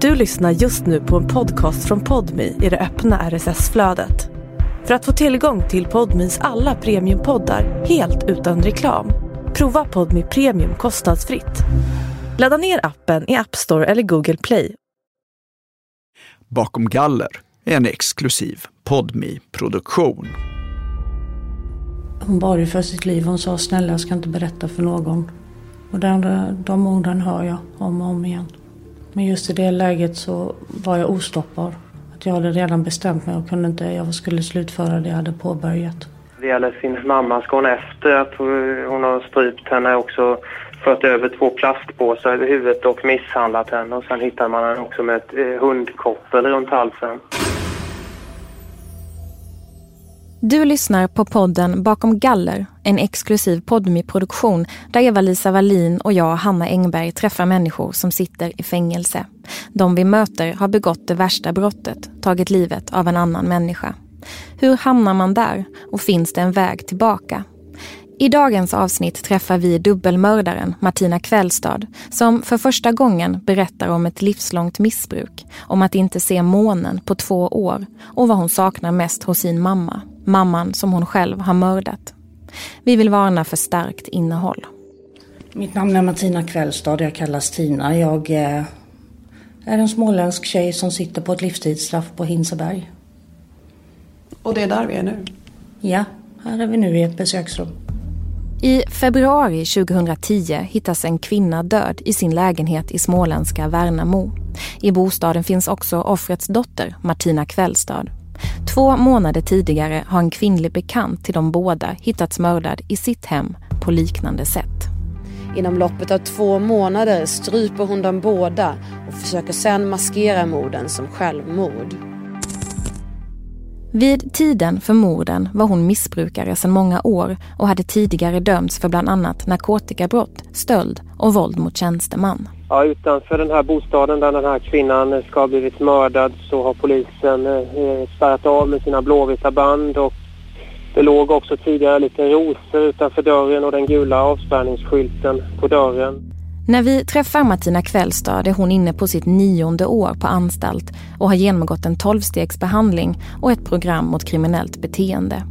Du lyssnar just nu på en podcast från Podmi i det öppna RSS-flödet. För att få tillgång till Podmis alla premiumpoddar helt utan reklam, prova Podmi Premium kostnadsfritt. Ladda ner appen i App Store eller Google Play. Bakom galler är en exklusiv podmi produktion Hon bad ju för sitt liv. Hon sa snälla jag ska inte berätta för någon. Och de, de orden hör jag om och om igen. Men just i det läget så var jag ostoppbar. Att jag hade redan bestämt mig och kunde inte, jag skulle slutföra det jag hade påbörjat. Det gäller sin mamma ska hon efter att hon har strypt henne också fört över två plastpåsar över huvudet och misshandlat henne. Och sen hittar man henne också med ett eh, hundkoppel runt halsen. Du lyssnar på podden Bakom galler, en exklusiv podmi-produktion där Eva-Lisa Wallin och jag, Hanna Engberg, träffar människor som sitter i fängelse. De vi möter har begått det värsta brottet, tagit livet av en annan människa. Hur hamnar man där och finns det en väg tillbaka? I dagens avsnitt träffar vi dubbelmördaren Martina Kvällstad som för första gången berättar om ett livslångt missbruk, om att inte se månen på två år och vad hon saknar mest hos sin mamma, mamman som hon själv har mördat. Vi vill varna för starkt innehåll. Mitt namn är Martina Kvällstad, jag kallas Tina. Jag eh, är en småländsk tjej som sitter på ett livstidsstraff på Hinseberg. Och det är där vi är nu? Ja, här är vi nu i ett besöksrum. I februari 2010 hittas en kvinna död i sin lägenhet i småländska Värnamo. I bostaden finns också offrets dotter, Martina Kvällstad. Två månader tidigare har en kvinnlig bekant till de båda hittats mördad i sitt hem på liknande sätt. Inom loppet av två månader stryper hon dem båda och försöker sedan maskera morden som självmord. Vid tiden för morden var hon missbrukare sedan många år och hade tidigare dömts för bland annat narkotikabrott, stöld och våld mot tjänsteman. Ja, utanför den här bostaden där den här kvinnan ska ha blivit mördad så har polisen eh, spärrat av med sina blåvita band och det låg också tidigare lite rosor utanför dörren och den gula avspärrningsskylten på dörren. När vi träffar Martina Kvällstad är hon inne på sitt nionde år på anstalt och har genomgått en tolvstegsbehandling och ett program mot kriminellt beteende.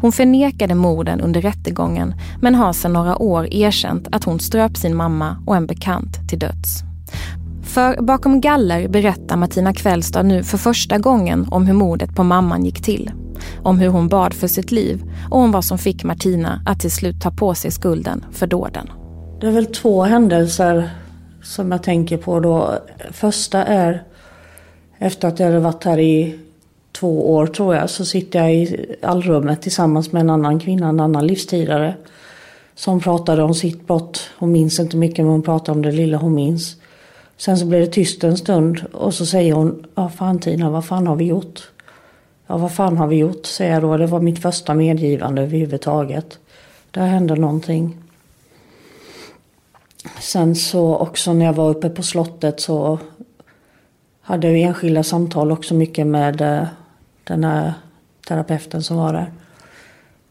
Hon förnekade morden under rättegången men har sedan några år erkänt att hon ströp sin mamma och en bekant till döds. För bakom galler berättar Martina Kvällstad nu för första gången om hur mordet på mamman gick till. Om hur hon bad för sitt liv och om vad som fick Martina att till slut ta på sig skulden för dåden. Det är väl två händelser som jag tänker på då. Första är efter att jag hade varit här i två år tror jag så sitter jag i allrummet tillsammans med en annan kvinna, en annan livstidare. Som pratade om sitt brott. Hon minns inte mycket men hon pratade om det lilla hon minns. Sen så blev det tyst en stund och så säger hon, ja fan Tina vad fan har vi gjort? Ja vad fan har vi gjort? säger jag då. Det var mitt första medgivande överhuvudtaget. Där hände någonting. Sen så också när jag var uppe på slottet så hade jag enskilda samtal också mycket med eh, den här terapeuten som var där.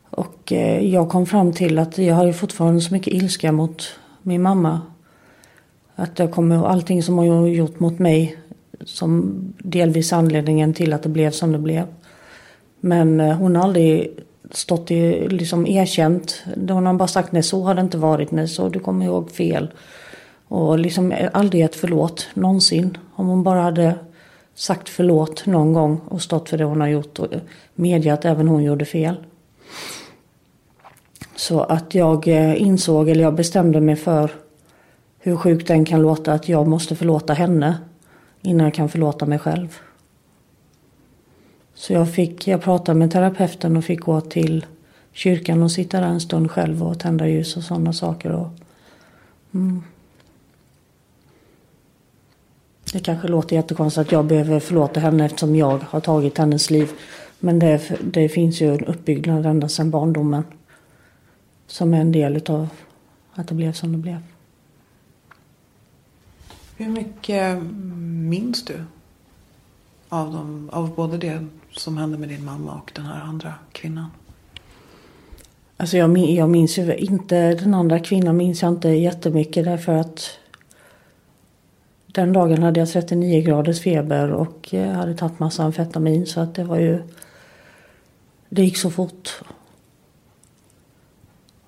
Och eh, jag kom fram till att jag har ju fortfarande så mycket ilska mot min mamma. Att jag kommer allting som hon har gjort mot mig som delvis anledningen till att det blev som det blev. Men eh, hon har aldrig stått i, liksom erkänt. Hon har bara sagt nej så har det inte varit, nej så du kommer ihåg fel. Och liksom aldrig ett förlåt någonsin. Om hon bara hade sagt förlåt någon gång och stått för det hon har gjort och medgett att även hon gjorde fel. Så att jag eh, insåg, eller jag bestämde mig för hur sjukt den kan låta, att jag måste förlåta henne innan jag kan förlåta mig själv. Så jag, fick, jag pratade med terapeuten och fick gå till kyrkan och sitta där en stund själv och tända ljus och sådana saker. Och, mm. Det kanske låter jättekonstigt att jag behöver förlåta henne eftersom jag har tagit hennes liv. Men det, det finns ju en uppbyggnad ända sedan barndomen. Som är en del av att det blev som det blev. Hur mycket minns du av, dem, av både det som hände med din mamma och den här andra kvinnan? Alltså jag, jag minns ju inte, den andra kvinnan minns jag inte jättemycket därför att den dagen hade jag 39 graders feber och hade tagit massa amfetamin så att det var ju... Det gick så fort.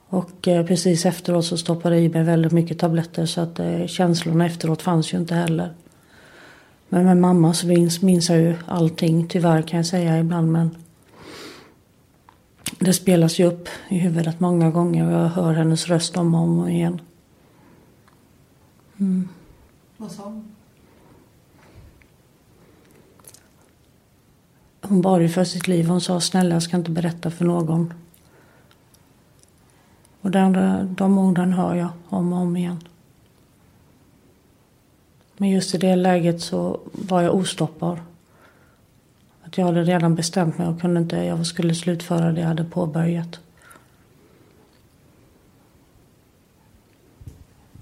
Och eh, precis efteråt så stoppade jag i mig väldigt mycket tabletter så att eh, känslorna efteråt fanns ju inte heller. Men med mamma så minns, minns jag ju allting, tyvärr kan jag säga ibland men det spelas ju upp i huvudet många gånger och jag hör hennes röst om och om igen. Mm. Vad sa hon? Hon bad ju för sitt liv. Hon sa snälla jag ska inte berätta för någon. Och den, de orden hör jag om och om igen. Men just i det läget så var jag ostoppbar. Att jag hade redan bestämt mig och kunde inte, jag skulle slutföra det jag hade påbörjat.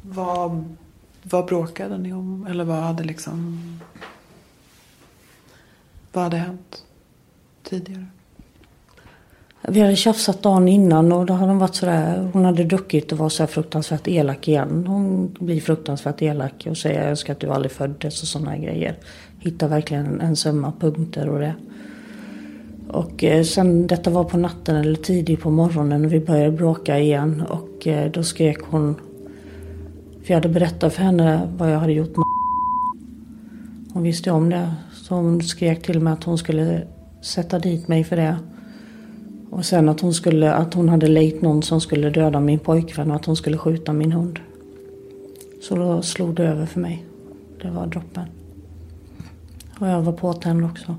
Vad, vad bråkade ni om? Eller vad hade liksom... Vad hade hänt tidigare? Vi hade tjafsat dagen innan och då hade hon varit sådär, hon hade druckit och var så fruktansvärt elak igen. Hon blir fruktansvärt elak och säger jag önskar att du aldrig föddes och sådana grejer. Hittar verkligen en summa punkter och det. Och eh, sen detta var på natten eller tidigt på morgonen och vi började bråka igen och eh, då skrek hon. För jag hade berättat för henne vad jag hade gjort med Hon visste om det. Så hon skrek till mig att hon skulle sätta dit mig för det. Och sen att hon, skulle, att hon hade lejt någon som skulle döda min pojkvän och att hon skulle skjuta min hund. Så då slog det över för mig. Det var droppen. Och jag var påtänd också.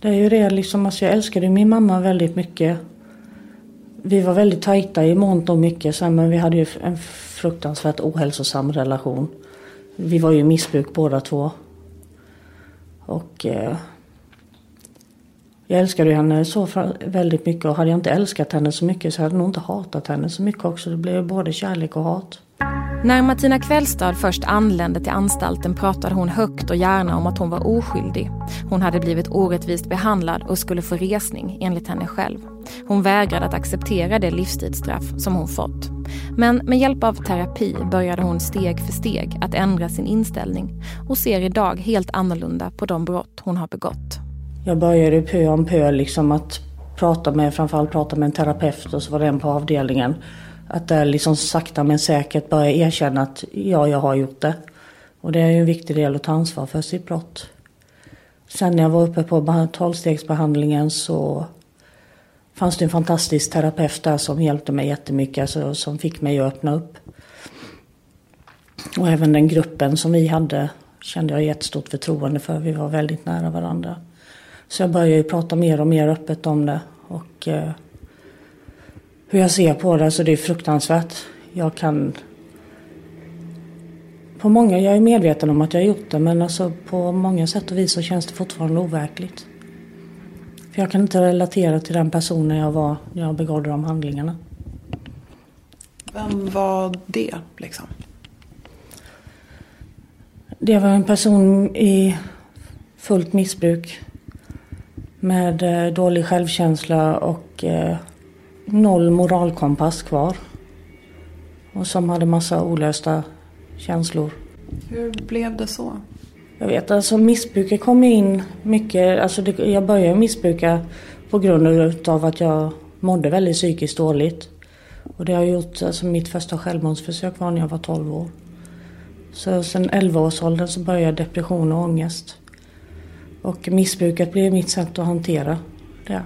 Det är ju det liksom, alltså jag älskade min mamma väldigt mycket. Vi var väldigt tajta i mångt och mycket sen men vi hade ju en fruktansvärt ohälsosam relation. Vi var ju i missbruk båda två. Och eh, jag älskade henne så väldigt mycket och hade jag inte älskat henne så mycket så hade jag nog inte hatat henne så mycket också. Det blev både kärlek och hat. När Martina Kvällstad först anlände till anstalten pratade hon högt och gärna om att hon var oskyldig. Hon hade blivit orättvist behandlad och skulle få resning enligt henne själv. Hon vägrade att acceptera det livstidsstraff som hon fått. Men med hjälp av terapi började hon steg för steg att ändra sin inställning och ser idag helt annorlunda på de brott hon har begått. Jag började pö om pö liksom att prata med, framförallt prata med en terapeut och så var det en på avdelningen. Att där liksom sakta men säkert börja erkänna att ja, jag har gjort det. Och det är ju en viktig del att ta ansvar för sitt brott. Sen när jag var uppe på tolvstegsbehandlingen så fanns det en fantastisk terapeut där som hjälpte mig jättemycket, alltså, som fick mig att öppna upp. Och även den gruppen som vi hade kände jag jättestort förtroende för. Vi var väldigt nära varandra. Så jag började ju prata mer och mer öppet om det. Och eh, hur jag ser på det, så det är fruktansvärt. Jag kan... På många, jag är medveten om att jag har gjort det, men alltså på många sätt och vis så känns det fortfarande overkligt. För jag kan inte relatera till den personen jag var när jag begådde de handlingarna. Vem var det liksom? Det var en person i fullt missbruk. Med eh, dålig självkänsla och eh, noll moralkompass kvar. Och som hade massa olösta känslor. Hur blev det så? Jag vet, alltså missbruket kom in mycket. Alltså det, jag började missbruka på grund av att jag mådde väldigt psykiskt dåligt. Och det har gjort, alltså mitt första självmordsförsök var när jag var 12 år. Så sen 11-årsåldern så började depression och ångest. Och missbruket blev mitt sätt att hantera det.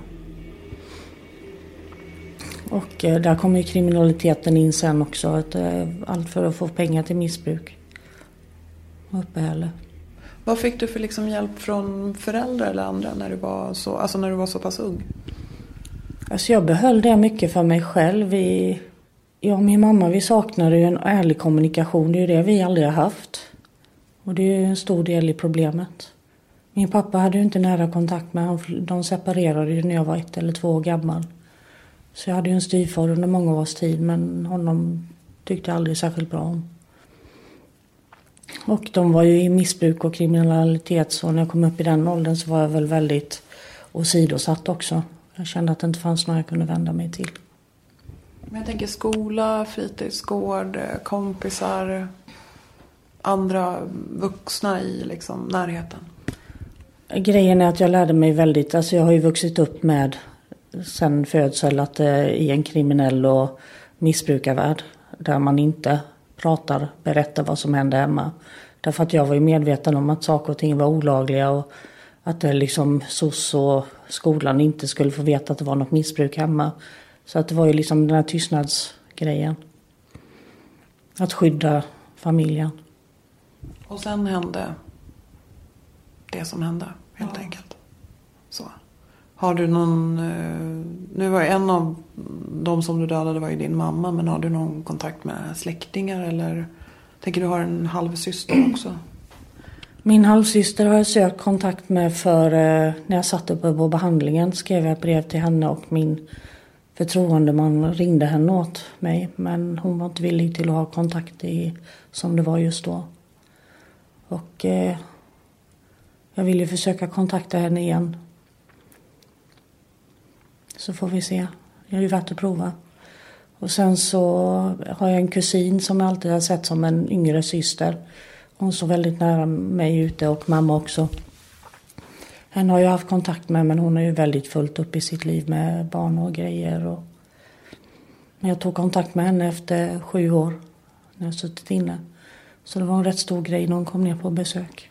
Och eh, där kommer ju kriminaliteten in sen också. Att, eh, allt för att få pengar till missbruk. Och uppehälle. Vad fick du för liksom hjälp från föräldrar eller andra när du var så, alltså när du var så pass ung? Alltså jag behöll det mycket för mig själv. Vi, jag och min mamma vi saknade ju en ärlig kommunikation. Det är ju det vi aldrig har haft. Och det är ju en stor del i problemet. Min pappa hade ju inte nära kontakt med honom. De separerade ju när jag var ett eller två år gammal. Så jag hade ju en styvfar under många års tid men honom tyckte jag aldrig särskilt bra om. Och de var ju i missbruk och kriminalitet så när jag kom upp i den åldern så var jag väl väldigt åsidosatt också. Jag kände att det inte fanns några jag kunde vända mig till. Men jag tänker skola, fritidsgård, kompisar. andra vuxna i liksom, närheten? Grejen är att jag lärde mig väldigt, alltså jag har ju vuxit upp med sen födsel att det är i en kriminell och missbrukarvärld där man inte pratar, berättar vad som händer hemma. Därför att jag var ju medveten om att saker och ting var olagliga och att det liksom SOS och skolan inte skulle få veta att det var något missbruk hemma. Så att det var ju liksom den här tystnadsgrejen. Att skydda familjen. Och sen hände det som hände helt ja. enkelt. Så. Har du någon, eh, nu var en av de som du dödade var ju din mamma men har du någon kontakt med släktingar eller tänker du har en halvsyster också? Min halvsyster har jag sökt kontakt med för eh, när jag satt uppe på behandlingen skrev jag ett brev till henne och min förtroendeman ringde henne åt mig men hon var inte villig till att ha kontakt i, som det var just då. Och eh, jag vill ju försöka kontakta henne igen. Så får vi se. Det är ju värt att prova. Och sen så har jag en kusin som jag alltid har sett som en yngre syster. Hon står väldigt nära mig ute och mamma också. Henne har jag haft kontakt med men hon är ju väldigt fullt upp i sitt liv med barn och grejer. Och... Men jag tog kontakt med henne efter sju år när jag suttit inne. Så det var en rätt stor grej när hon kom ner på besök.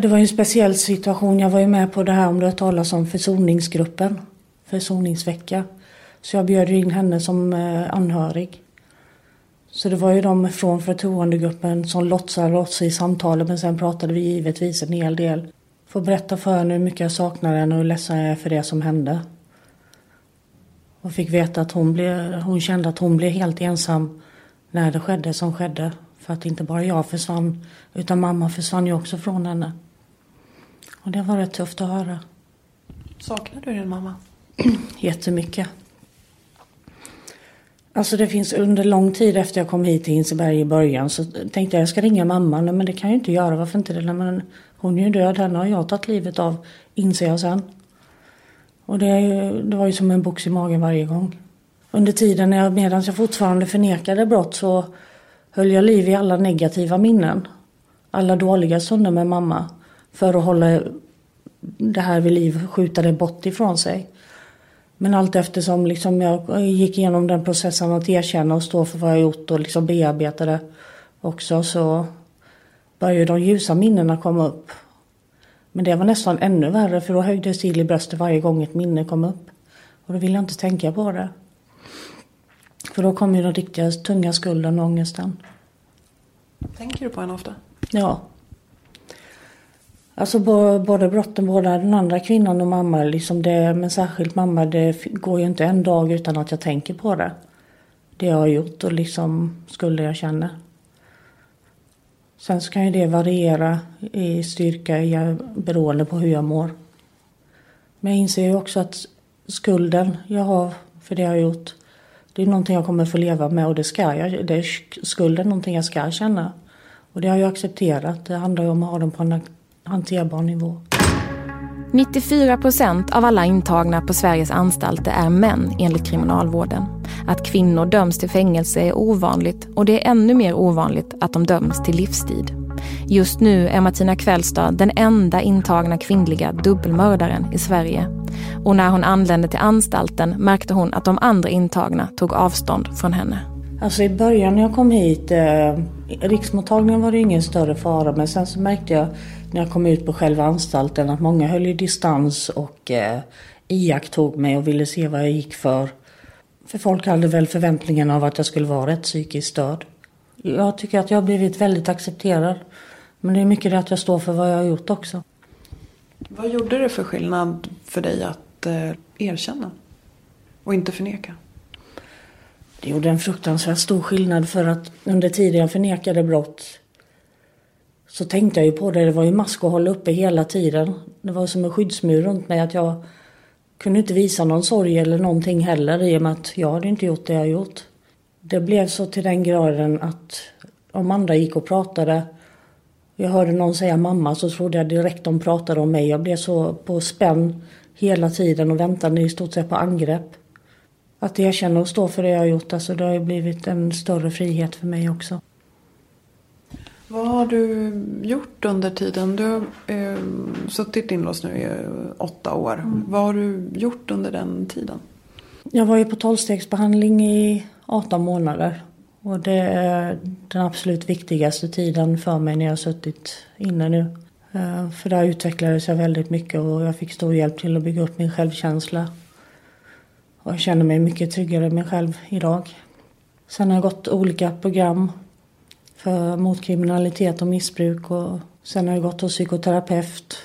Det var en speciell situation. Jag var ju med på det här om du har talas om försoningsgruppen. Försoningsvecka. Så jag bjöd in henne som eh, anhörig. Så det var ju de från förtroendegruppen som låtsade oss i samtalet men sen pratade vi givetvis en hel del. Får berätta för henne hur mycket jag saknar henne och hur ledsen jag är för det som hände. Och fick veta att hon, blev, hon kände att hon blev helt ensam när det skedde som skedde. För att inte bara jag försvann utan mamma försvann ju också från henne. Och det var rätt tufft att höra. Saknar du din mamma? Jättemycket. Alltså det finns under lång tid efter jag kom hit till Hinseberg i början så tänkte jag jag ska ringa mamma. Nej, men det kan jag inte göra. Varför inte det? Men hon är ju död. Henne har jag tagit livet av. Inser jag sen. Och det, det var ju som en box i magen varje gång. Under tiden när jag, medan jag fortfarande förnekade brott så höll jag liv i alla negativa minnen. Alla dåliga stunder med mamma. För att hålla det här vid liv, skjuta det bort ifrån sig. Men allt eftersom liksom jag gick igenom den processen att erkänna och stå för vad jag gjort och liksom bearbeta det också så började de ljusa minnena komma upp. Men det var nästan ännu värre för då höjdes till i bröstet varje gång ett minne kom upp. Och då ville jag inte tänka på det. För då kom ju den riktiga tunga skulden och ångesten. Tänker du på henne ofta? Ja. Alltså både brotten, både den andra kvinnan och mamma, liksom det, men särskilt mamma, det går ju inte en dag utan att jag tänker på det. Det jag har gjort och liksom skulder jag känner. Sen så kan ju det variera i styrka beroende på hur jag mår. Men jag inser ju också att skulden jag har för det jag har gjort, det är någonting jag kommer få leva med och det ska jag. Det är skulden någonting jag ska känna. Och det har jag accepterat. Det handlar ju om att ha dem på en hanterbar nivå. 94 procent av alla intagna på Sveriges anstalter är män enligt kriminalvården. Att kvinnor döms till fängelse är ovanligt och det är ännu mer ovanligt att de döms till livstid. Just nu är Martina Kvällstad den enda intagna kvinnliga dubbelmördaren i Sverige. Och när hon anlände till anstalten märkte hon att de andra intagna tog avstånd från henne. Alltså i början när jag kom hit, eh, riksmottagningen var det ingen större fara men sen så märkte jag när jag kom ut på själva anstalten att många höll i distans och eh, iakttog mig och ville se vad jag gick för. För folk hade väl förväntningen av att jag skulle vara rätt psykiskt störd. Jag tycker att jag har blivit väldigt accepterad. Men det är mycket det att jag står för vad jag har gjort också. Vad gjorde det för skillnad för dig att eh, erkänna och inte förneka? Det gjorde en fruktansvärt stor skillnad för att under tiden jag förnekade brott så tänkte jag ju på det. Det var ju mask att hålla uppe hela tiden. Det var som en skyddsmur runt mig att jag kunde inte visa någon sorg eller någonting heller i och med att jag hade inte gjort det jag gjort. Det blev så till den graden att om andra gick och pratade jag hörde någon säga mamma så trodde jag direkt de pratade om mig. Jag blev så på spänn hela tiden och väntade i stort sett på angrepp. Att erkänna och stå för det jag har gjort, alltså det har ju blivit en större frihet för mig också. Vad har du gjort under tiden? Du har eh, suttit inlåst nu i eh, åtta år. Mm. Vad har du gjort under den tiden? Jag var ju på tolvstegsbehandling i 18 månader. Och det är den absolut viktigaste tiden för mig när jag har suttit inne nu. Eh, för där utvecklades jag väldigt mycket och jag fick stor hjälp till att bygga upp min självkänsla. Och jag känner mig mycket tryggare med mig själv idag. Sen har jag gått olika program för, mot kriminalitet och missbruk och sen har jag gått hos psykoterapeut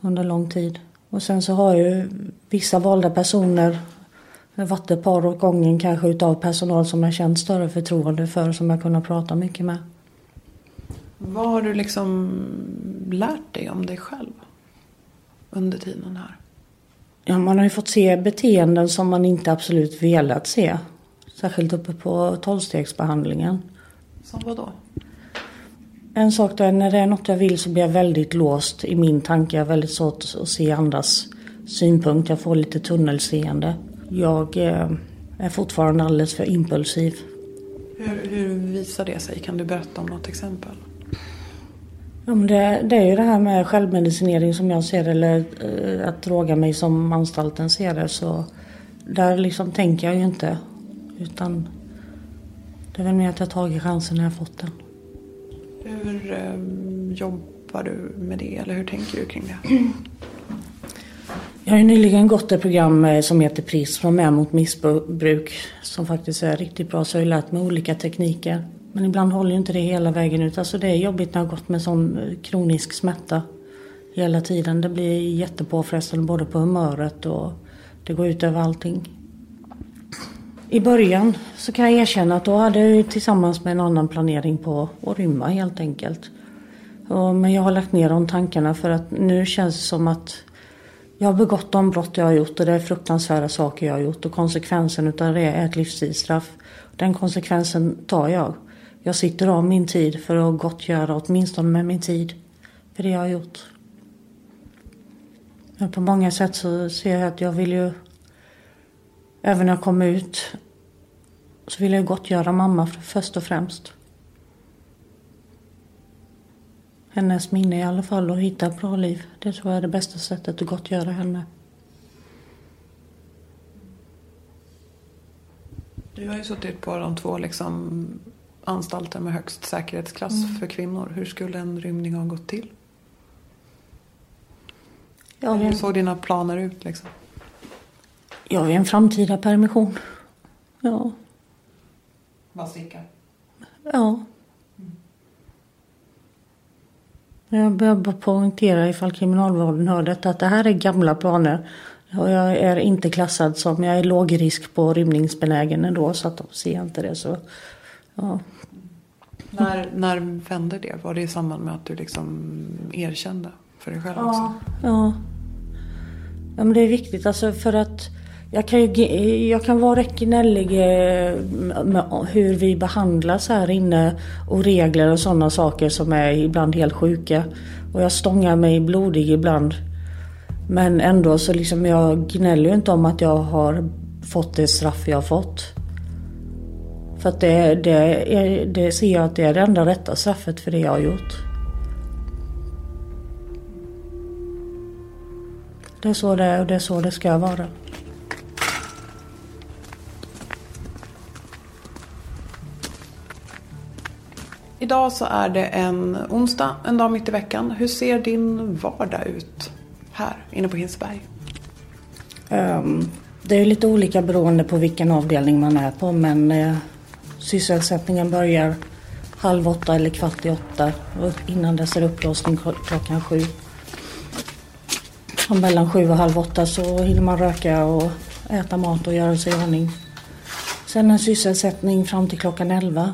under lång tid. Och sen så har ju vissa valda personer har varit ett par åt gången kanske utav personal som jag känt större förtroende för som jag kunnat prata mycket med. Vad har du liksom lärt dig om dig själv under tiden här? Ja, man har ju fått se beteenden som man inte absolut velat se. Särskilt uppe på tolvstegsbehandlingen. Som vad då? En sak där när det är något jag vill så blir jag väldigt låst i min tanke. Jag har väldigt svårt att se andras synpunkt. Jag får lite tunnelseende. Jag eh, är fortfarande alldeles för impulsiv. Hur, hur visar det sig? Kan du berätta om något exempel? Ja, men det, det, är ju det här med självmedicinering som jag ser det, eller eh, att droga mig som anstalten ser det. Så där liksom tänker jag ju inte. Utan det är väl mer att jag tagit chansen när jag fått den. Hur eh, jobbar du med det eller hur tänker du kring det? Jag har ju nyligen gått ett program eh, som heter PRIS, från med mot missbruk, som faktiskt är riktigt bra. Så jag har lärt mig olika tekniker. Men ibland håller ju inte det hela vägen ut. Alltså det är jobbigt när jag har gått med sån eh, kronisk smärta hela tiden. Det blir jättepåfrestande både på humöret och det går ut över allting. I början så kan jag erkänna att då hade jag tillsammans med en annan planering på att rymma helt enkelt. Men jag har lagt ner de tankarna för att nu känns det som att jag har begått de brott jag har gjort och det är fruktansvärda saker jag har gjort och konsekvensen utav det är ett livstidsstraff. Den konsekvensen tar jag. Jag sitter av min tid för att gottgöra åtminstone med min tid för det jag har gjort. Men på många sätt så ser jag att jag vill ju även när jag kommer ut så vill jag gottgöra mamma först och främst. Hennes minne i alla fall och hitta ett bra liv. Det tror jag är det bästa sättet att gottgöra henne. Du har ju suttit på de två liksom, anstalter med högst säkerhetsklass mm. för kvinnor. Hur skulle en rymning ha gått till? Ja, Hur såg dina planer ut? Liksom? Ja, en framtida permission. Ja. Bara sticka? Ja. Jag behöver poängtera ifall kriminalvården hör detta att det här är gamla planer. Och jag är inte klassad som, jag är låg risk på rymningsbenägen ändå så att de ser inte det. Så, ja. när, när vände det? Var det i samband med att du liksom erkände för dig själv ja, också? Ja. ja men det är viktigt alltså för att jag kan, ju, jag kan vara rätt gnällig eh, med hur vi behandlas här inne och regler och sådana saker som är ibland helt sjuka. Och jag stångar mig blodig ibland. Men ändå så liksom jag gnäller ju inte om att jag har fått det straff jag har fått. För att det, det, är, det ser jag att det är det enda rätta straffet för det jag har gjort. Det är så det är och det är så det ska vara. Idag så är det en onsdag, en dag mitt i veckan. Hur ser din vardag ut här inne på Hinseberg? Um, det är lite olika beroende på vilken avdelning man är på men uh, sysselsättningen börjar halv åtta eller kvart i åtta och innan dess är det upplåsning klockan sju. Och mellan sju och halv åtta så hinner man röka och äta mat och göra sig i ordning. Sen en sysselsättning fram till klockan elva.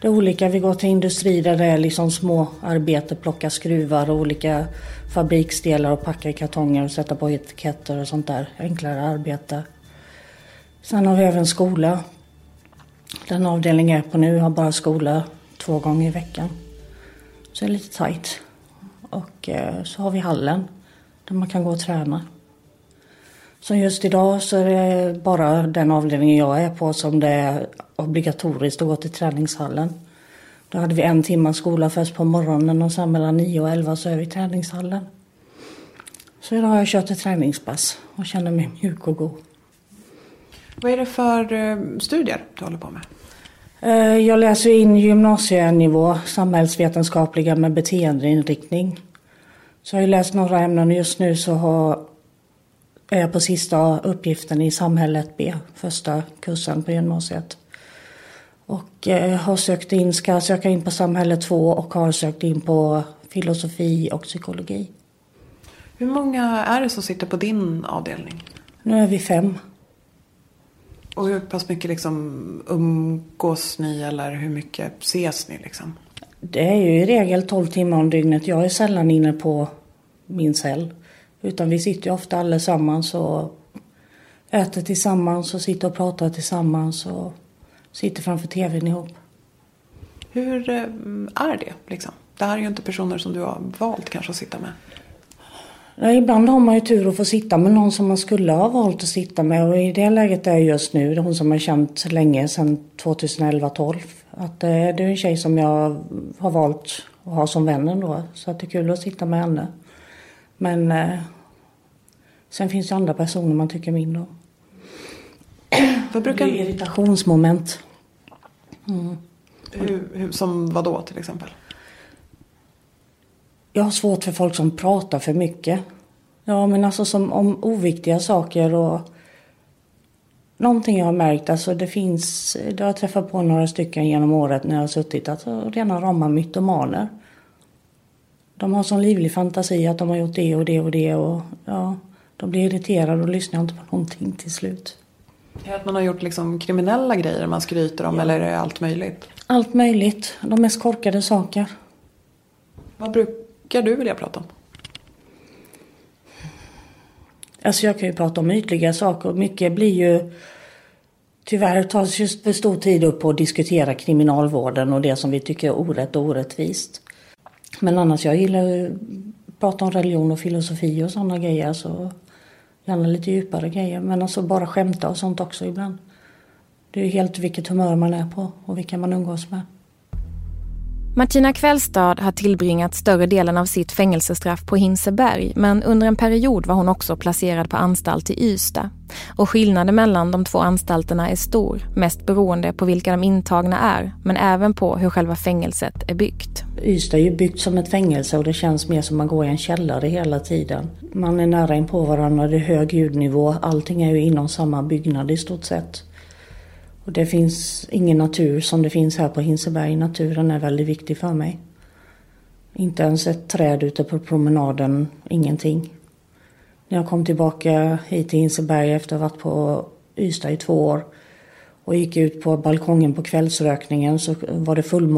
Det är olika. Vi går till industri där det är liksom små arbete, plocka skruvar och olika fabriksdelar och packa i kartonger och sätta på etiketter och sånt där. Enklare arbete. Sen har vi även skola. Den avdelning jag är på nu har bara skola två gånger i veckan. Så det är lite tajt. Och eh, så har vi hallen där man kan gå och träna. Så just idag så är det bara den avdelningen jag är på som det är obligatoriskt att gå till träningshallen. Då hade vi en timme skola först på morgonen och sen mellan 9 och 11 så är vi i träningshallen. Så idag har jag kört ett träningspass och känner mig mjuk och god. Vad är det för eh, studier du håller på med? Eh, jag läser in gymnasienivå, samhällsvetenskapliga med beteendeinriktning. Så jag har läst några ämnen och just nu så har, är jag på sista uppgiften i samhället B, första kursen på gymnasiet. Och eh, har sökt in, ska söka in på samhälle 2 och har sökt in på filosofi och psykologi. Hur många är det som sitter på din avdelning? Nu är vi fem. Och hur pass mycket liksom umgås ni eller hur mycket ses ni liksom? Det är ju i regel 12 timmar om dygnet. Jag är sällan inne på min cell. Utan vi sitter ju ofta allesammans och äter tillsammans och sitter och pratar tillsammans och sitter framför tvn ihop. Hur eh, är det liksom? Det här är ju inte personer som du har valt kanske att sitta med. Ja, ibland har man ju tur att få sitta med någon som man skulle ha valt att sitta med och i det läget är jag just nu, det är hon som jag känt länge, sedan 2011-12. Att det är en tjej som jag har valt att ha som vän ändå, så att det är kul att sitta med henne. Men eh, sen finns det andra personer man tycker mindre om. Vad brukar... Det är irritationsmoment. Mm. Hur, hur, som vad då till exempel? Jag har svårt för folk som pratar för mycket. Ja, men alltså som om oviktiga saker och någonting jag har märkt, alltså det finns, det har jag träffat på några stycken genom året när jag har suttit, alltså rena rama mytomaner. De har sån livlig fantasi att de har gjort det och det och det och ja, de blir irriterade och lyssnar inte på någonting till slut. Är det att man har gjort liksom kriminella grejer man skryter om ja. eller är det allt möjligt? Allt möjligt. De mest korkade saker. Vad brukar du vilja prata om? Alltså jag kan ju prata om ytliga saker. Mycket blir ju... Tyvärr tas just för stor tid upp på att diskutera kriminalvården och det som vi tycker är orätt och orättvist. Men annars, jag gillar att prata om religion och filosofi och sådana grejer. Så gärna lite djupare grejer. Men alltså bara skämta och sånt också ibland. Det är ju helt vilket humör man är på och vilka man umgås med. Martina Kvällstad har tillbringat större delen av sitt fängelsestraff på Hinseberg men under en period var hon också placerad på anstalt i Ystad. Och skillnaden mellan de två anstalterna är stor, mest beroende på vilka de intagna är men även på hur själva fängelset är byggt. Ystad är ju byggt som ett fängelse och det känns mer som man går i en källare hela tiden. Man är nära in på varandra, det är hög ljudnivå, allting är ju inom samma byggnad i stort sett. Och det finns ingen natur som det finns här på Hinseberg. Naturen är väldigt viktig för mig. Inte ens ett träd ute på promenaden, ingenting. När jag kom tillbaka hit till Hinseberg efter att ha varit på Ystad i två år och gick ut på balkongen på kvällsrökningen så var det fullmåne.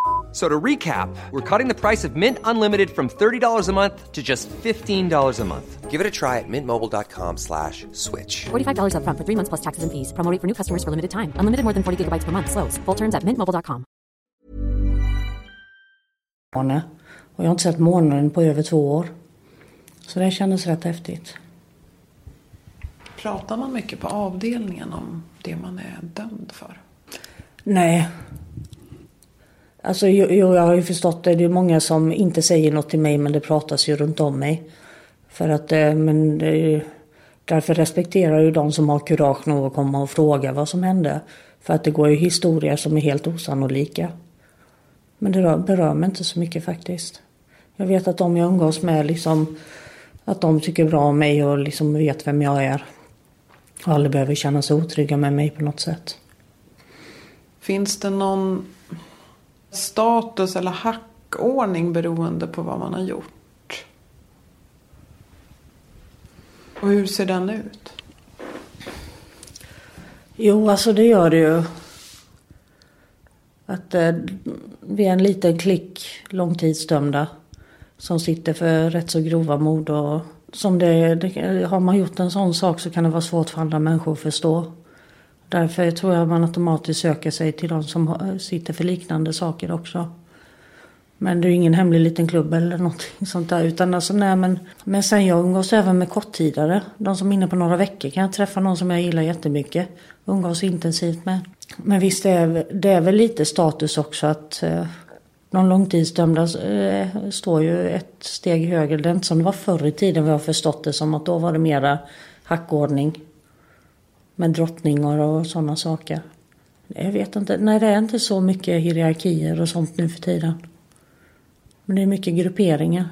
So to recap, we're cutting the price of Mint Unlimited from $30 a month to just $15 a month. Give it a try at mintmobile.com slash switch. $45 up front for three months plus taxes and fees. Promo for new customers for limited time. Unlimited more than 40 gigabytes per month. Slows. Full terms at mintmobile.com. Och jag har inte sett månaden på över två år. Så det kändes rätt häftigt. Pratar man mycket på avdelningen om det man är dömd för? Nej. Alltså jo, jag har ju förstått det. Det är många som inte säger något till mig men det pratas ju runt om mig. För att, eh, men det är ju, därför respekterar jag ju de som har kurage nog att komma och fråga vad som hände. För att det går ju historier som är helt osannolika. Men det berör mig inte så mycket faktiskt. Jag vet att de jag umgås med liksom, att de tycker bra om mig och liksom vet vem jag är. Och aldrig behöver känna sig otrygga med mig på något sätt. Finns det någon status eller hackordning beroende på vad man har gjort? Och hur ser den ut? Jo, alltså det gör det ju. Att eh, vi är en liten klick långtidsdömda som sitter för rätt så grova mord och som det, det, har man gjort en sån sak så kan det vara svårt för andra människor att förstå. Därför tror jag man automatiskt söker sig till de som sitter för liknande saker också. Men det är ju ingen hemlig liten klubb eller någonting sånt där. Utan alltså, nej, men, men sen jag umgås även med korttidare. De som är inne på några veckor kan jag träffa någon som jag gillar jättemycket. Umgås intensivt med. Men visst det är det är väl lite status också att eh, de långtidsdömda eh, står ju ett steg högre. Det är inte som det var förr i tiden Vad har förstått det som att då var det mera hackordning. Med drottningar och sådana saker. Jag vet inte. Nej, det är inte så mycket hierarkier och sånt nu för tiden. Men det är mycket grupperingar.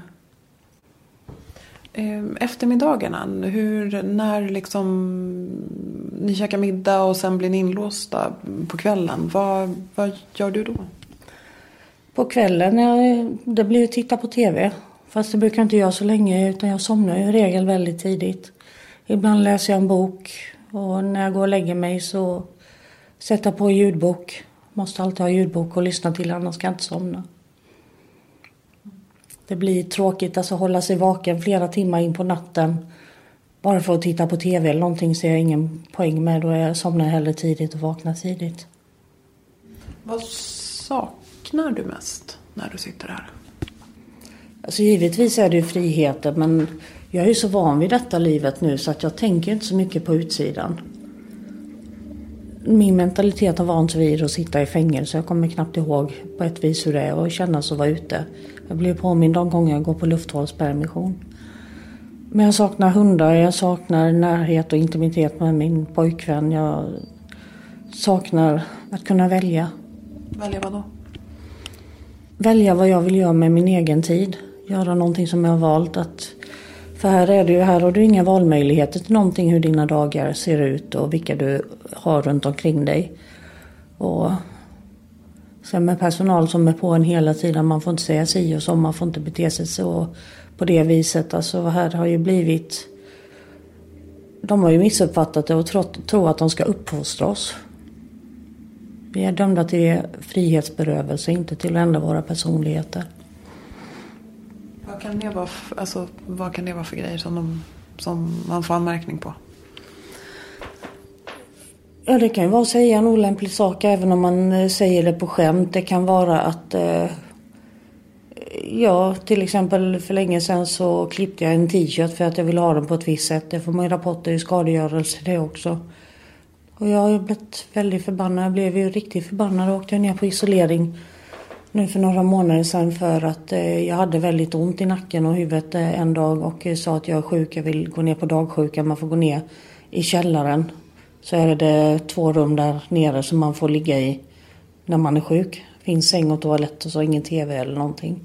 Ehm, eftermiddagarna, hur, när liksom ni käkar middag och sen blir ni inlåsta på kvällen. Vad, vad gör du då? På kvällen, jag, det blir att titta på TV. Fast det brukar inte jag så länge utan jag somnar ju i regel väldigt tidigt. Ibland läser jag en bok och när jag går och lägger mig så sätter jag på ljudbok. Måste alltid ha ljudbok och lyssna till annars kan jag inte somna. Det blir tråkigt alltså hålla sig vaken flera timmar in på natten. Bara för att titta på TV eller någonting ser jag ingen poäng med. Då jag somnar jag hellre tidigt och vaknar tidigt. Vad saknar du mest när du sitter här? Alltså givetvis är det ju friheten men jag är ju så van vid detta livet nu så att jag tänker inte så mycket på utsidan. Min mentalitet har vant sig vid att sitta i fängelse. Jag kommer knappt ihåg på ett vis hur det är att känna att vara ute. Jag blir påmind de gånger jag går på lufthållspermission. Men jag saknar hundar, jag saknar närhet och intimitet med min pojkvän. Jag saknar att kunna välja. Välja vad då? Välja vad jag vill göra med min egen tid. Göra någonting som jag har valt att... För här är det ju, här har du inga valmöjligheter till någonting hur dina dagar ser ut och vilka du har runt omkring dig. Och Sen med personal som är på en hela tiden. Man får inte säga si och så. Man får inte bete sig så på det viset. Alltså här har ju blivit... De har ju missuppfattat det och tror att de ska uppfostra oss. Vi är dömda till frihetsberövelse, inte till att ändra våra personligheter. Vad kan det vara för, alltså, vad kan det vara för grejer som, de, som man får anmärkning på? Ja, det kan ju vara att säga en olämplig sak även om man eh, säger det på skämt. Det kan vara att eh, Ja, till exempel för länge sedan så klippte jag en t-shirt för att jag ville ha den på ett visst sätt. Det får man ju rapporter i skadegörelse det också. Och jag har blivit väldigt förbannad. Jag blev ju riktigt förbannad och åkte ner på isolering nu för några månader sedan för att eh, jag hade väldigt ont i nacken och huvudet eh, en dag och eh, sa att jag är sjuk, jag vill gå ner på dagsjuka. Man får gå ner i källaren så är det två rum där nere som man får ligga i när man är sjuk. Finns säng och toalett och så ingen TV eller någonting.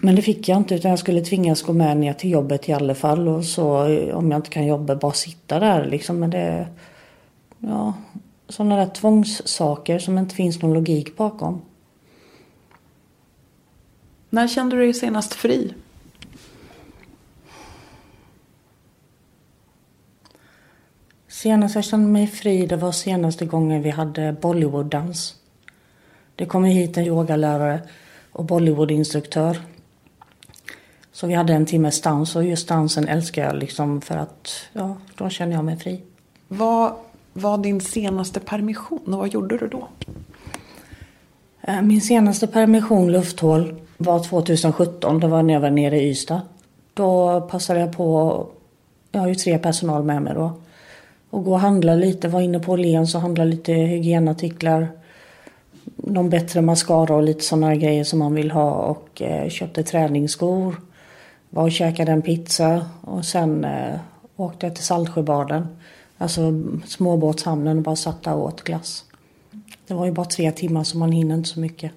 Men det fick jag inte utan jag skulle tvingas gå med ner till jobbet i alla fall och så om jag inte kan jobba bara sitta där liksom. Men det ja, sådana där tvångssaker som inte finns någon logik bakom. När kände du dig senast fri? Senast jag kände mig fri det var senaste gången vi hade Bollywood-dans. Det kom hit en yogalärare och Bollywood-instruktör. Så vi hade en timmes dans och just dansen älskar jag liksom för att, ja, då känner jag mig fri. Vad var din senaste permission och vad gjorde du då? Eh, min senaste permission, lufthål, var 2017. Det var när jag var nere i Ystad. Då passade jag på, jag har ju tre personal med mig då. och gå och handla lite. Var inne på Åhléns och handla lite hygienartiklar. Någon bättre mascara och lite sådana grejer som man vill ha. Och eh, köpte träningsskor. Var och käkade en pizza. Och sen eh, åkte jag till Saltsjöbaden. Alltså småbåtshamnen och bara satt där och åt glass. Det var ju bara tre timmar så man hinner inte så mycket.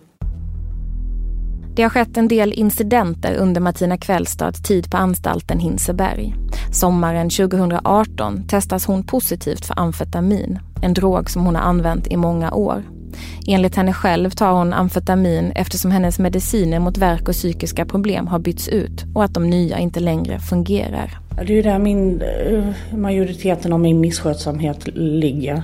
Det har skett en del incidenter under Martina Kvällstads tid på anstalten Hinseberg. Sommaren 2018 testas hon positivt för amfetamin, en drog som hon har använt i många år. Enligt henne själv tar hon amfetamin eftersom hennes mediciner mot verk och psykiska problem har bytts ut och att de nya inte längre fungerar. Det är ju där min, eh, majoriteten av min misskötsamhet ligger.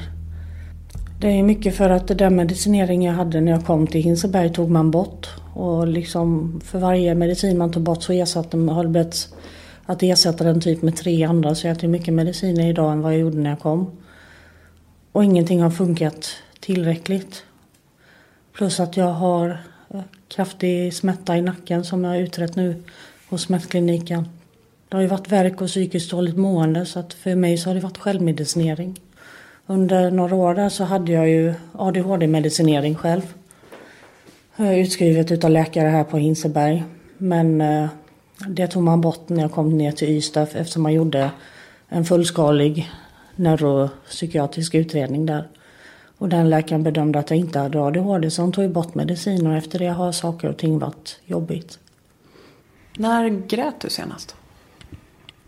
Det är mycket för att den medicinering jag hade när jag kom till Hinseberg tog man bort. Och liksom för varje medicin man tog bort så ersatte man, har det att ersätta den typ med tre andra. Så jag äter mycket mediciner idag än vad jag gjorde när jag kom. Och ingenting har funkat tillräckligt. Plus att jag har eh, kraftig smärta i nacken som jag har utrett nu hos smärtkliniken. Det har ju varit verk och psykiskt dåligt mående så att för mig så har det varit självmedicinering. Under några år där så hade jag ju ADHD-medicinering själv. Utskrivet utav läkare här på Hinseberg. Men eh, det tog man bort när jag kom ner till Ystad eftersom man gjorde en fullskalig neuropsykiatrisk utredning där. Och den läkaren bedömde att jag inte hade ADHD så hon tog bort mediciner och efter det har saker och ting varit jobbigt. När grät du senast?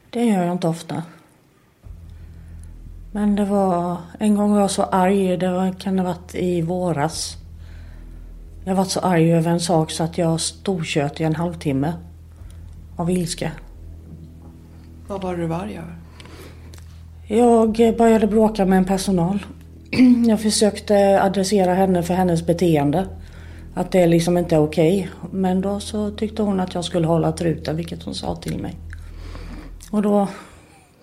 Det gör jag inte ofta. Men det var, en gång var jag så arg, det var, kan det ha varit i våras. Jag var så arg över en sak så att jag storkört i en halvtimme. Av ilska. Vad var du var arg över? Jag började bråka med en personal. Jag försökte adressera henne för hennes beteende. Att det liksom inte är okej. Men då så tyckte hon att jag skulle hålla truten, vilket hon sa till mig. Och då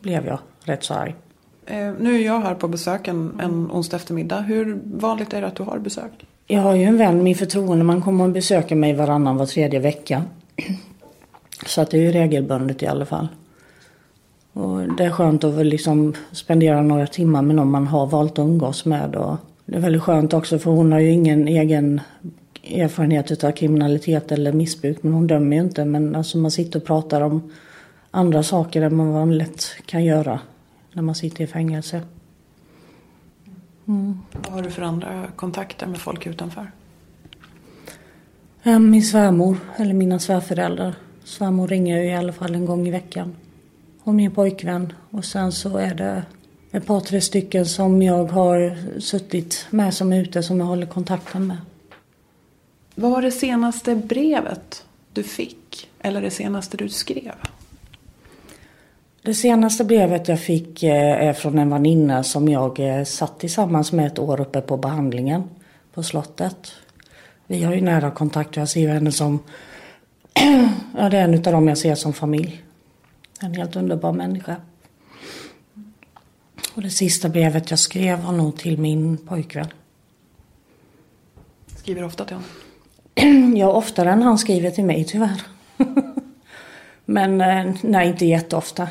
blev jag rätt så arg. Eh, nu är jag här på besök en, en onsdag eftermiddag. Hur vanligt är det att du har besök? Jag har ju en vän, min förtroendeman kommer och besöker mig varannan var tredje vecka. Så att det är ju regelbundet i alla fall. Och det är skönt att liksom spendera några timmar med någon man har valt att umgås med. Och det är väldigt skönt också för hon har ju ingen egen erfarenhet av kriminalitet eller missbruk. Men hon dömer ju inte. Men alltså man sitter och pratar om andra saker än man lätt kan göra när man sitter i fängelse. Mm. Vad har du för andra kontakter med folk utanför? Min svärmor, eller mina svärföräldrar. Svärmor ringer ju i alla fall en gång i veckan. Och min pojkvän. Och sen så är det ett par, tre stycken som jag har suttit med som är ute som jag håller kontakten med. Vad var det senaste brevet du fick? Eller det senaste du skrev? Det senaste brevet jag fick eh, är från en väninna som jag eh, satt tillsammans med ett år uppe på behandlingen på slottet. Vi har ju nära kontakt och jag ser henne som, ja det är en av dem jag ser som familj. En helt underbar människa. Och det sista brevet jag skrev var nog till min pojkvän. Skriver du ofta till honom? Ja, oftare än han skriver till mig tyvärr. Men eh, nej, inte jätteofta.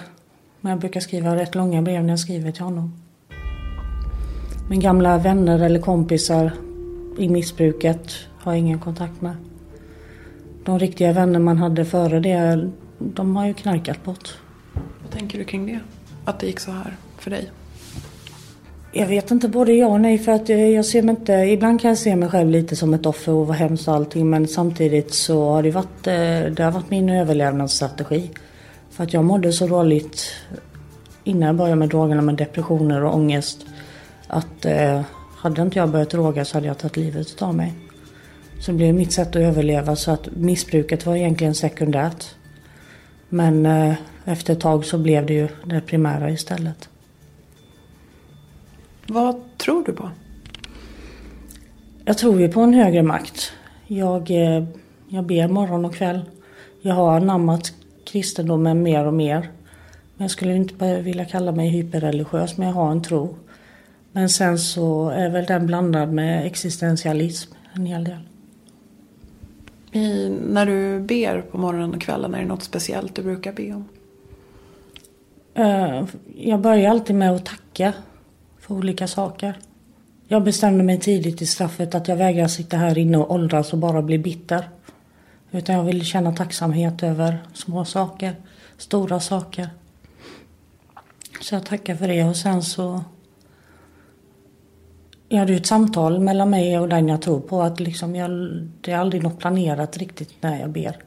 Men jag brukar skriva rätt långa brev när jag skriver till honom. Men gamla vänner eller kompisar i missbruket har jag ingen kontakt med. De riktiga vänner man hade före det, de har ju knarkat bort. Vad tänker du kring det? Att det gick så här för dig? Jag vet inte, både ja och nej. För att eh, jag ser mig inte, ibland kan jag se mig själv lite som ett offer och vad hemskt och allting. Men samtidigt så har det varit, eh, det har varit min överlevnadsstrategi. För att jag mådde så dåligt innan jag började med drogerna med depressioner och ångest. Att eh, hade inte jag börjat droga så hade jag tagit livet av mig. Så det blev mitt sätt att överleva så att missbruket var egentligen sekundärt. Men eh, efter ett tag så blev det ju det primära istället. Vad tror du på? Jag tror ju på en högre makt. Jag, eh, jag ber morgon och kväll. Jag har anammat kristendomen mer och mer. Men jag skulle inte vilja kalla mig hyperreligiös, men jag har en tro. Men sen så är väl den blandad med existentialism en hel del. I, när du ber på morgonen och kvällen, är det något speciellt du brukar be om? Eh, jag börjar alltid med att tacka. för olika saker. Jag bestämde mig tidigt i straffet att jag vägrar sitta här inne och åldras och bara bli bitter. Utan jag vill känna tacksamhet över små saker, stora saker. Så jag tackar för det och sen så... Jag hade ju ett samtal mellan mig och den jag tror på att liksom jag, det är aldrig något planerat riktigt när jag ber.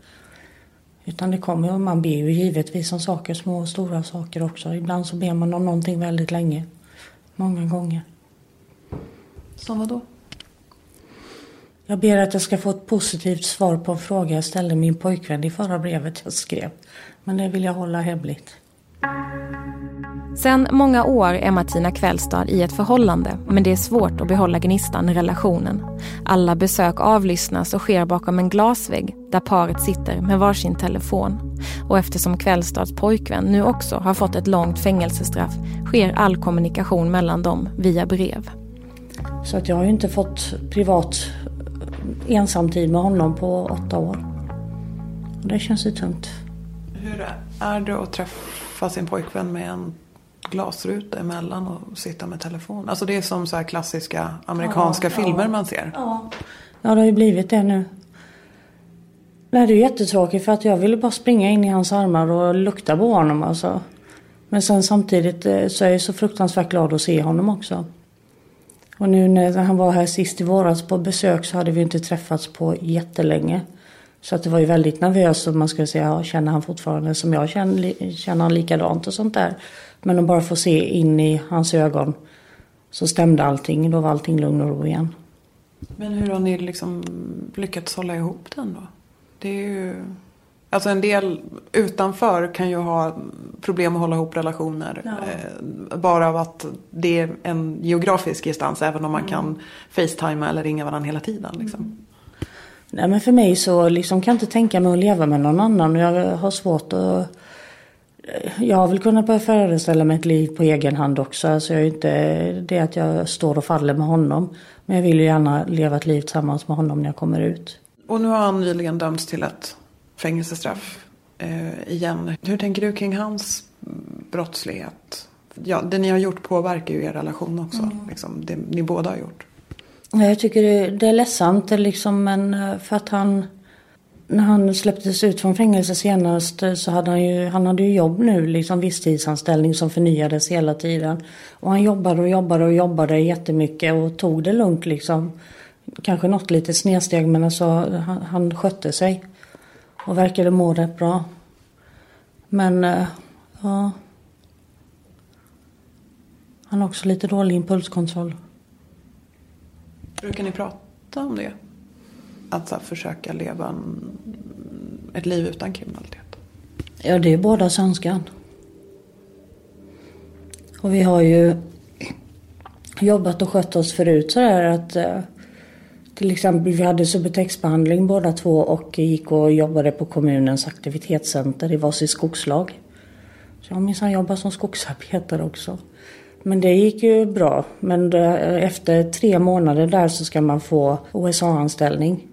Utan det kommer och man ber ju givetvis om saker, små och stora saker också. Ibland så ber man om någonting väldigt länge. Många gånger. Som vad då? Jag ber att jag ska få ett positivt svar på en fråga jag ställde min pojkvän i förra brevet jag skrev. Men det vill jag hålla hemligt. Sen många år är Martina Kvällstad i ett förhållande men det är svårt att behålla gnistan i relationen. Alla besök avlyssnas och sker bakom en glasvägg där paret sitter med varsin telefon. Och eftersom Kvällstads pojkvän nu också har fått ett långt fängelsestraff sker all kommunikation mellan dem via brev. Så att jag har ju inte fått privat ensamtid med honom på åtta år. Det känns ju tungt. Hur är det att träffa sin pojkvän med en glasruta emellan och sitta med telefon? Alltså det är som så här klassiska amerikanska Ja, filmer ja. man ser. Ja. Ja, det har ju blivit det nu. Nej, det är jättetråkigt för att jag ville bara springa in i hans armar och lukta på honom alltså. Men sen samtidigt eh, så är jag så fruktansvärt glad att se honom också. Och nu när han var här sist i våras på besök så hade vi inte träffats på jättelänge. Så att det var ju väldigt nervöst och man skulle säga, ja, känner han fortfarande som jag känner, känner han likadant och sånt där. Men att bara få se in i hans ögon så stämde allting, då var allting lugn och ro igen. Men hur har ni liksom lyckats hålla ihop den då? Det är ju... Alltså en del utanför kan ju ha problem att hålla ihop relationer. Eh, bara av att det är en geografisk distans även om man kan facetima eller ringa varandra hela tiden. Liksom. Nej men för mig så liksom kan jag inte tänka mig att leva med någon annan. Jag har svårt att... Jag har väl kunnat börja föreställa mig ett liv på egen hand också. Alltså jag är inte det att jag står och faller med honom. Men jag vill ju gärna leva ett liv tillsammans med honom när jag kommer ut. Och nu har han nyligen dömts till ett fängelsestraff eh, igen. Hur tänker du kring hans brottslighet? Ja, det ni har gjort påverkar ju er relation också. Liksom, det ni båda har gjort. Jag tycker det, det är ledsamt liksom, men för att han... När han släpptes ut från fängelse senast eh, så hade han ju, han hade ju jobb nu, liksom visstidsanställning som förnyades hela tiden. Och han jobbade och jobbade och jobbade jättemycket och tog det lugnt liksom. Kanske något lite snedsteg men alltså han, han skötte sig. Och verkade må rätt bra. Men eh, ja. Han har också lite dålig impulskontroll. Brukar ni prata om det? Att så här, försöka leva en, ett liv utan kriminalitet? Ja, det är bådas önskan. Och vi har ju jobbat och skött oss förut så där att eh, till exempel vi hade subutexbehandling båda två och gick och jobbade på kommunens aktivitetscenter i varsitt skogslag. Så jag har minsann jobbat som skogsarbetare också. Men det gick ju bra. Men det, efter tre månader där så ska man få OSA-anställning.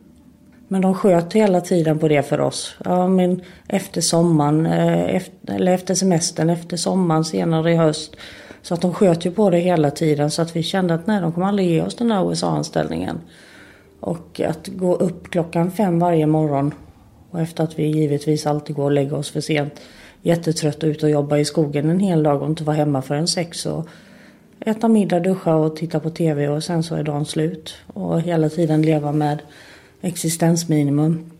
Men de sköt hela tiden på det för oss. Ja, men efter sommaren, eh, efter, eller efter semestern, efter sommaren, senare i höst. Så att de sköt ju på det hela tiden så att vi kände att nej, de kommer aldrig ge oss den här OSA-anställningen. Och att gå upp klockan fem varje morgon och efter att vi givetvis alltid går och lägger oss för sent. Jättetrött och ut och jobba i skogen en hel dag och inte vara hemma förrän sex. Och äta middag, duscha och titta på TV och sen så är dagen slut. Och hela tiden leva med existensminimum.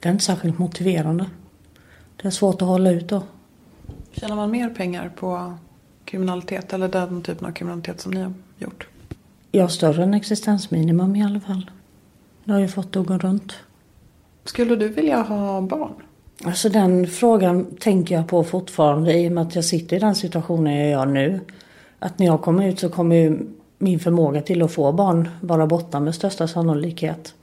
Det är inte särskilt motiverande. Det är svårt att hålla ut då. Tjänar man mer pengar på kriminalitet eller den typen av kriminalitet som ni har gjort? Har större än existensminimum i alla fall. Jag har ju fått det att gå runt. Skulle du vilja ha barn? Alltså den frågan tänker jag på fortfarande i och med att jag sitter i den situationen jag gör nu. Att när jag kommer ut så kommer ju min förmåga till att få barn vara borta med största sannolikhet.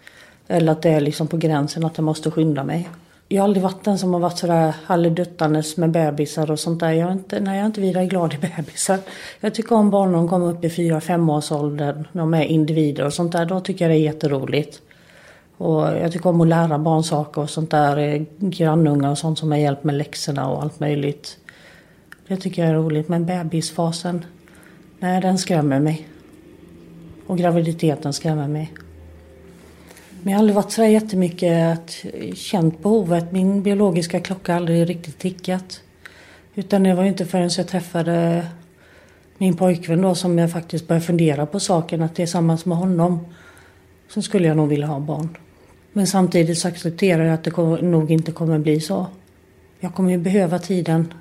Eller att det är liksom på gränsen att jag måste skynda mig. Jag har aldrig varit den som har varit sådär halvduttandes med bebisar och sånt där. Jag är inte, nej, jag är inte vidare glad i bebisar. Jag tycker om barn när de kommer upp i 4-5 års ålder, När de är individer och sånt där. Då tycker jag det är jätteroligt. Och jag tycker om att lära barn saker och sånt där. Eh, grannungar och sånt som har hjälp med läxorna och allt möjligt. Det tycker jag är roligt. Men bebisfasen, Nej, den skrämmer mig. Och graviditeten skrämmer mig. Men jag har aldrig varit så jättemycket att, eh, känt behovet. Min biologiska klocka har aldrig riktigt tickat. Utan det var inte förrän jag träffade min pojkvän då som jag faktiskt började fundera på saken. Att tillsammans med honom så skulle jag nog vilja ha barn. Men samtidigt så accepterar jag att det nog inte kommer bli så. Jag kommer ju behöva tiden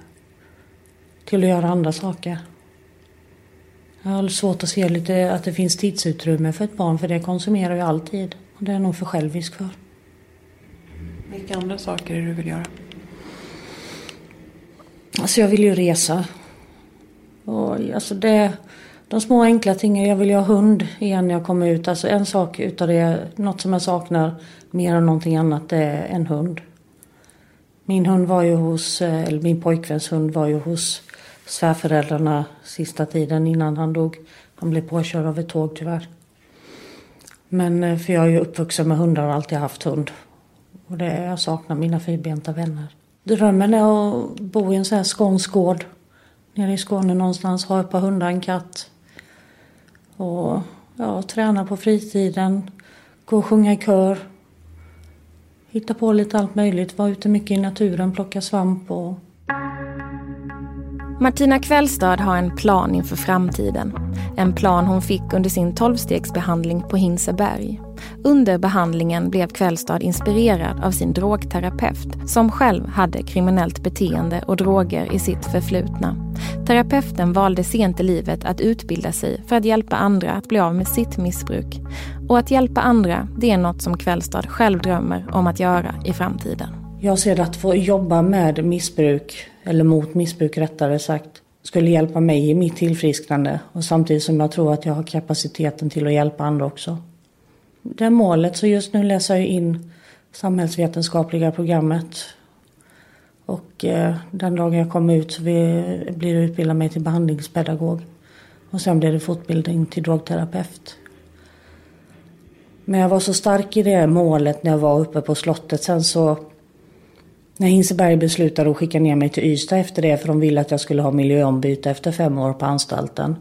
till att göra andra saker. Jag har svårt att se lite att det finns tidsutrymme för ett barn för det konsumerar ju all tid. Och det är jag nog för självisk för. Vilka andra saker är det du vill göra? Alltså jag vill ju resa. Och alltså det, de små enkla tingen. Jag vill ju ha hund igen när jag kommer ut. Alltså en sak utav det, något som jag saknar mer än någonting annat, det är en hund. Min hund var ju hos, eh, eller min pojkväns hund var ju hos svärföräldrarna sista tiden innan han dog. Han blev påkörd av ett tåg tyvärr. Men eh, för jag är ju uppvuxen med hundar och alltid haft hund. Och det jag saknar mina fyrbenta vänner. Drömmen är att bo i en sån här skånsk gård. Nere i Skåne någonstans. Ha ett par hundar, en katt. Och ja, träna på fritiden. Gå och sjunga i kör. Hitta på lite allt möjligt. Vara ute mycket i naturen, plocka svamp och Martina Kvällstad har en plan inför framtiden. En plan hon fick under sin tolvstegsbehandling på Hinseberg. Under behandlingen blev Kvällstad inspirerad av sin drogterapeut som själv hade kriminellt beteende och droger i sitt förflutna. Terapeuten valde sent i livet att utbilda sig för att hjälpa andra att bli av med sitt missbruk. Och att hjälpa andra, det är något som Kvällstad själv drömmer om att göra i framtiden. Jag ser att få jobba med missbruk, eller mot missbruk rättare sagt, skulle hjälpa mig i mitt tillfrisknande och samtidigt som jag tror att jag har kapaciteten till att hjälpa andra också. Det målet, så just nu läser jag in samhällsvetenskapliga programmet. Och eh, den dagen jag kommer ut så blir det utbilda mig till behandlingspedagog. Och sen blir det fortbildning till drogterapeut. Men jag var så stark i det målet när jag var uppe på slottet. Sen så när Hinseberg beslutade att skicka ner mig till Ystad efter det för de ville att jag skulle ha miljöombyte efter fem år på anstalten.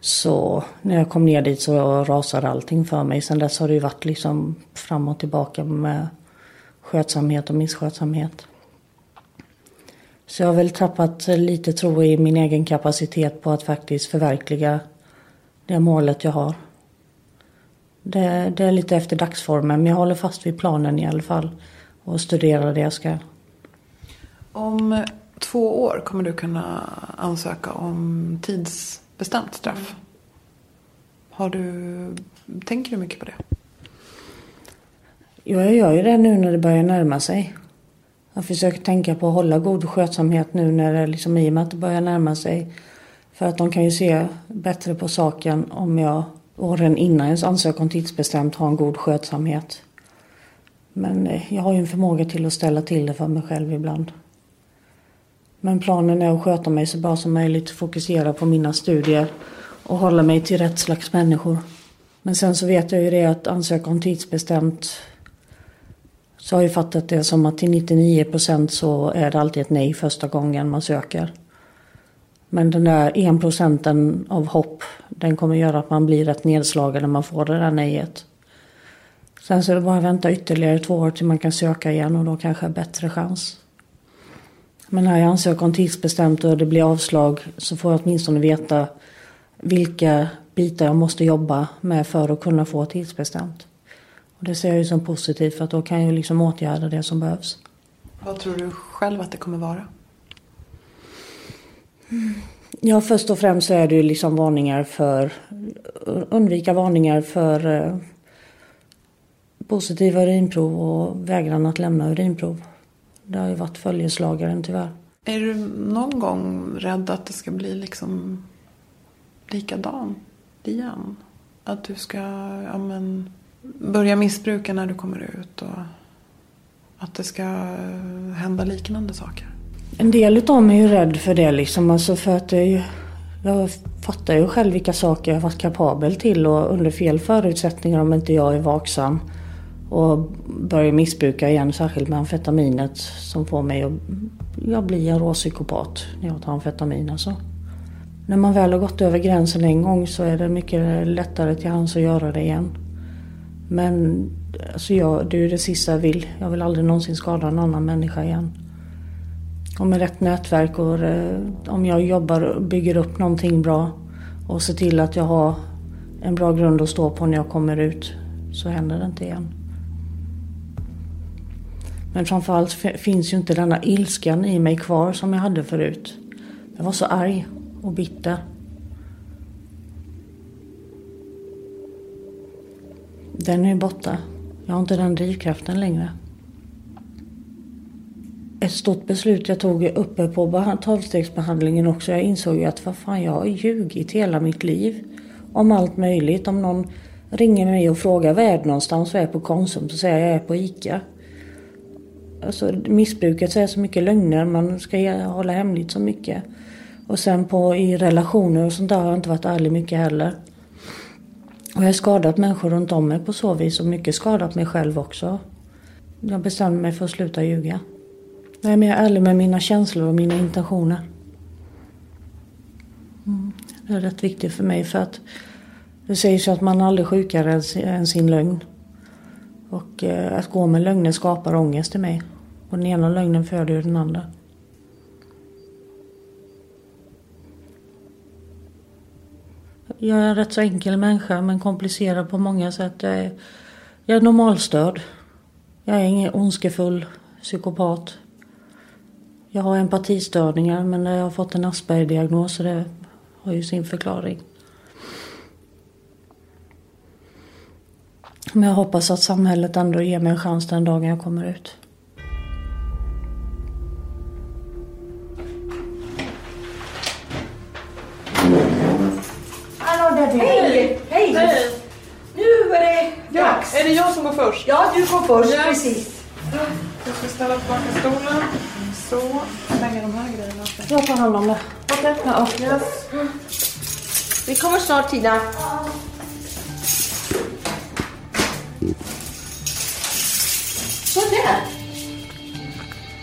Så när jag kom ner dit så rasade allting för mig. Sen dess har det ju varit liksom fram och tillbaka med skötsamhet och misskötsamhet. Så jag har väl tappat lite tro i min egen kapacitet på att faktiskt förverkliga det målet jag har. Det, det är lite efter dagsformen men jag håller fast vid planen i alla fall och studerar det jag ska. Om två år kommer du kunna ansöka om tids bestämt straff. Har du, tänker du mycket på det? Ja, jag gör ju det nu när det börjar närma sig. Jag försöker tänka på att hålla god skötsamhet nu när det liksom, i och med att det börjar närma sig. För att de kan ju se bättre på saken om jag åren innan jag ansöker om tidsbestämt har en god skötsamhet. Men eh, jag har ju en förmåga till att ställa till det för mig själv ibland. Men planen är att sköta mig så bra som möjligt, fokusera på mina studier och hålla mig till rätt slags människor. Men sen så vet jag ju det att ansöka om tidsbestämt så har jag fattat det som att till 99 procent så är det alltid ett nej första gången man söker. Men den där 1 procenten av hopp, den kommer göra att man blir rätt nedslagen när man får det där nejet. Sen så är det bara att vänta ytterligare två år till man kan söka igen och då kanske är bättre chans. Men när jag ansöker om tidsbestämt och det blir avslag så får jag åtminstone veta vilka bitar jag måste jobba med för att kunna få tidsbestämt. Och det ser jag ju som positivt för att då kan jag liksom åtgärda det som behövs. Vad tror du själv att det kommer vara? Ja, först och främst så är det ju liksom varningar för, undvika varningar för eh, positiva urinprov och vägran att lämna urinprov. Det har ju varit följeslagaren tyvärr. Är du någon gång rädd att det ska bli liksom likadant igen? Att du ska ja, men, börja missbruka när du kommer ut och att det ska hända liknande saker? En del av mig är ju rädd för det liksom. Alltså för att det ju, jag fattar ju själv vilka saker jag varit kapabel till och under fel förutsättningar om inte jag är vaksam och börjar missbruka igen, särskilt med amfetaminet som får mig att jag blir en råpsykopat när jag tar amfetamin alltså. när man väl har gått över gränsen en gång så är det mycket lättare till hands att göra det igen. Men alltså jag, det är ju det sista jag vill. Jag vill aldrig någonsin skada en annan människa igen. Och med rätt nätverk och eh, om jag jobbar och bygger upp någonting bra och ser till att jag har en bra grund att stå på när jag kommer ut så händer det inte igen. Men framförallt finns ju inte denna ilskan i mig kvar som jag hade förut. Jag var så arg och bitter. Den är borta. Jag har inte den drivkraften längre. Ett stort beslut jag tog uppe på tolvstegsbehandlingen också. Jag insåg ju att vad fan, jag har ljugit hela mitt liv. Om allt möjligt. Om någon ringer mig och frågar var är du någonstans och är på Konsum så säger jag jag är på ICA. Alltså missbruket säger så mycket lögner. Man ska hålla hemligt så mycket. Och sen på, i relationer och sånt där har jag inte varit ärlig mycket heller. Och jag har skadat människor runt om mig på så vis och mycket skadat mig själv också. Jag bestämde mig för att sluta ljuga. Jag är mer ärlig med mina känslor och mina intentioner. Mm. Det är rätt viktigt för mig för att det sägs ju att man aldrig är sjukare än sin lögn. Och eh, att gå med lögner skapar ångest i mig. Och den ena lögnen föder ju den andra. Jag är en rätt så enkel människa men komplicerad på många sätt. Jag är, jag är normalstörd. Jag är ingen ondskefull psykopat. Jag har empatistörningar men jag har fått en Asperger-diagnos så det har ju sin förklaring. Men jag hoppas att samhället ändå ger mig en chans den dagen jag kommer ut. Hallå där Hej! Hej! Hej! Nu är det dags. Är det jag som går först? Ja, du går först. Ja. Precis. Jag ska ställa tillbaka stolen. Så. Lägga de här grejerna. Jag tar hand om det. Okej. Ja. Yes. Vi kommer snart Tina. Sådär.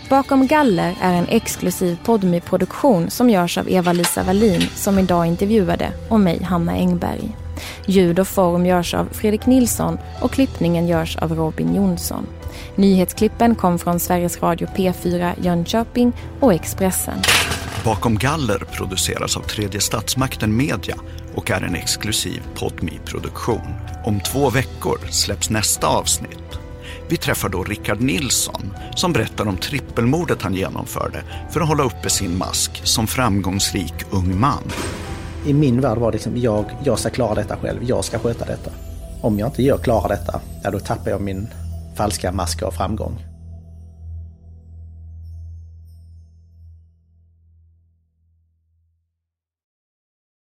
Bakom galler är en exklusiv podmi produktion som görs av Eva-Lisa Wallin som idag intervjuade och mig, Hanna Engberg. Ljud och form görs av Fredrik Nilsson och klippningen görs av Robin Jonsson. Nyhetsklippen kom från Sveriges Radio P4 Jönköping och Expressen. Bakom galler produceras av tredje statsmakten Media och är en exklusiv podmi produktion Om två veckor släpps nästa avsnitt. Vi träffar då Rickard Nilsson som berättar om trippelmordet han genomförde för att hålla uppe sin mask som framgångsrik ung man. I min värld var det liksom, jag, jag ska klara detta själv, jag ska sköta detta. Om jag inte gör, klarar detta, ja, då tappar jag min falska mask av framgång.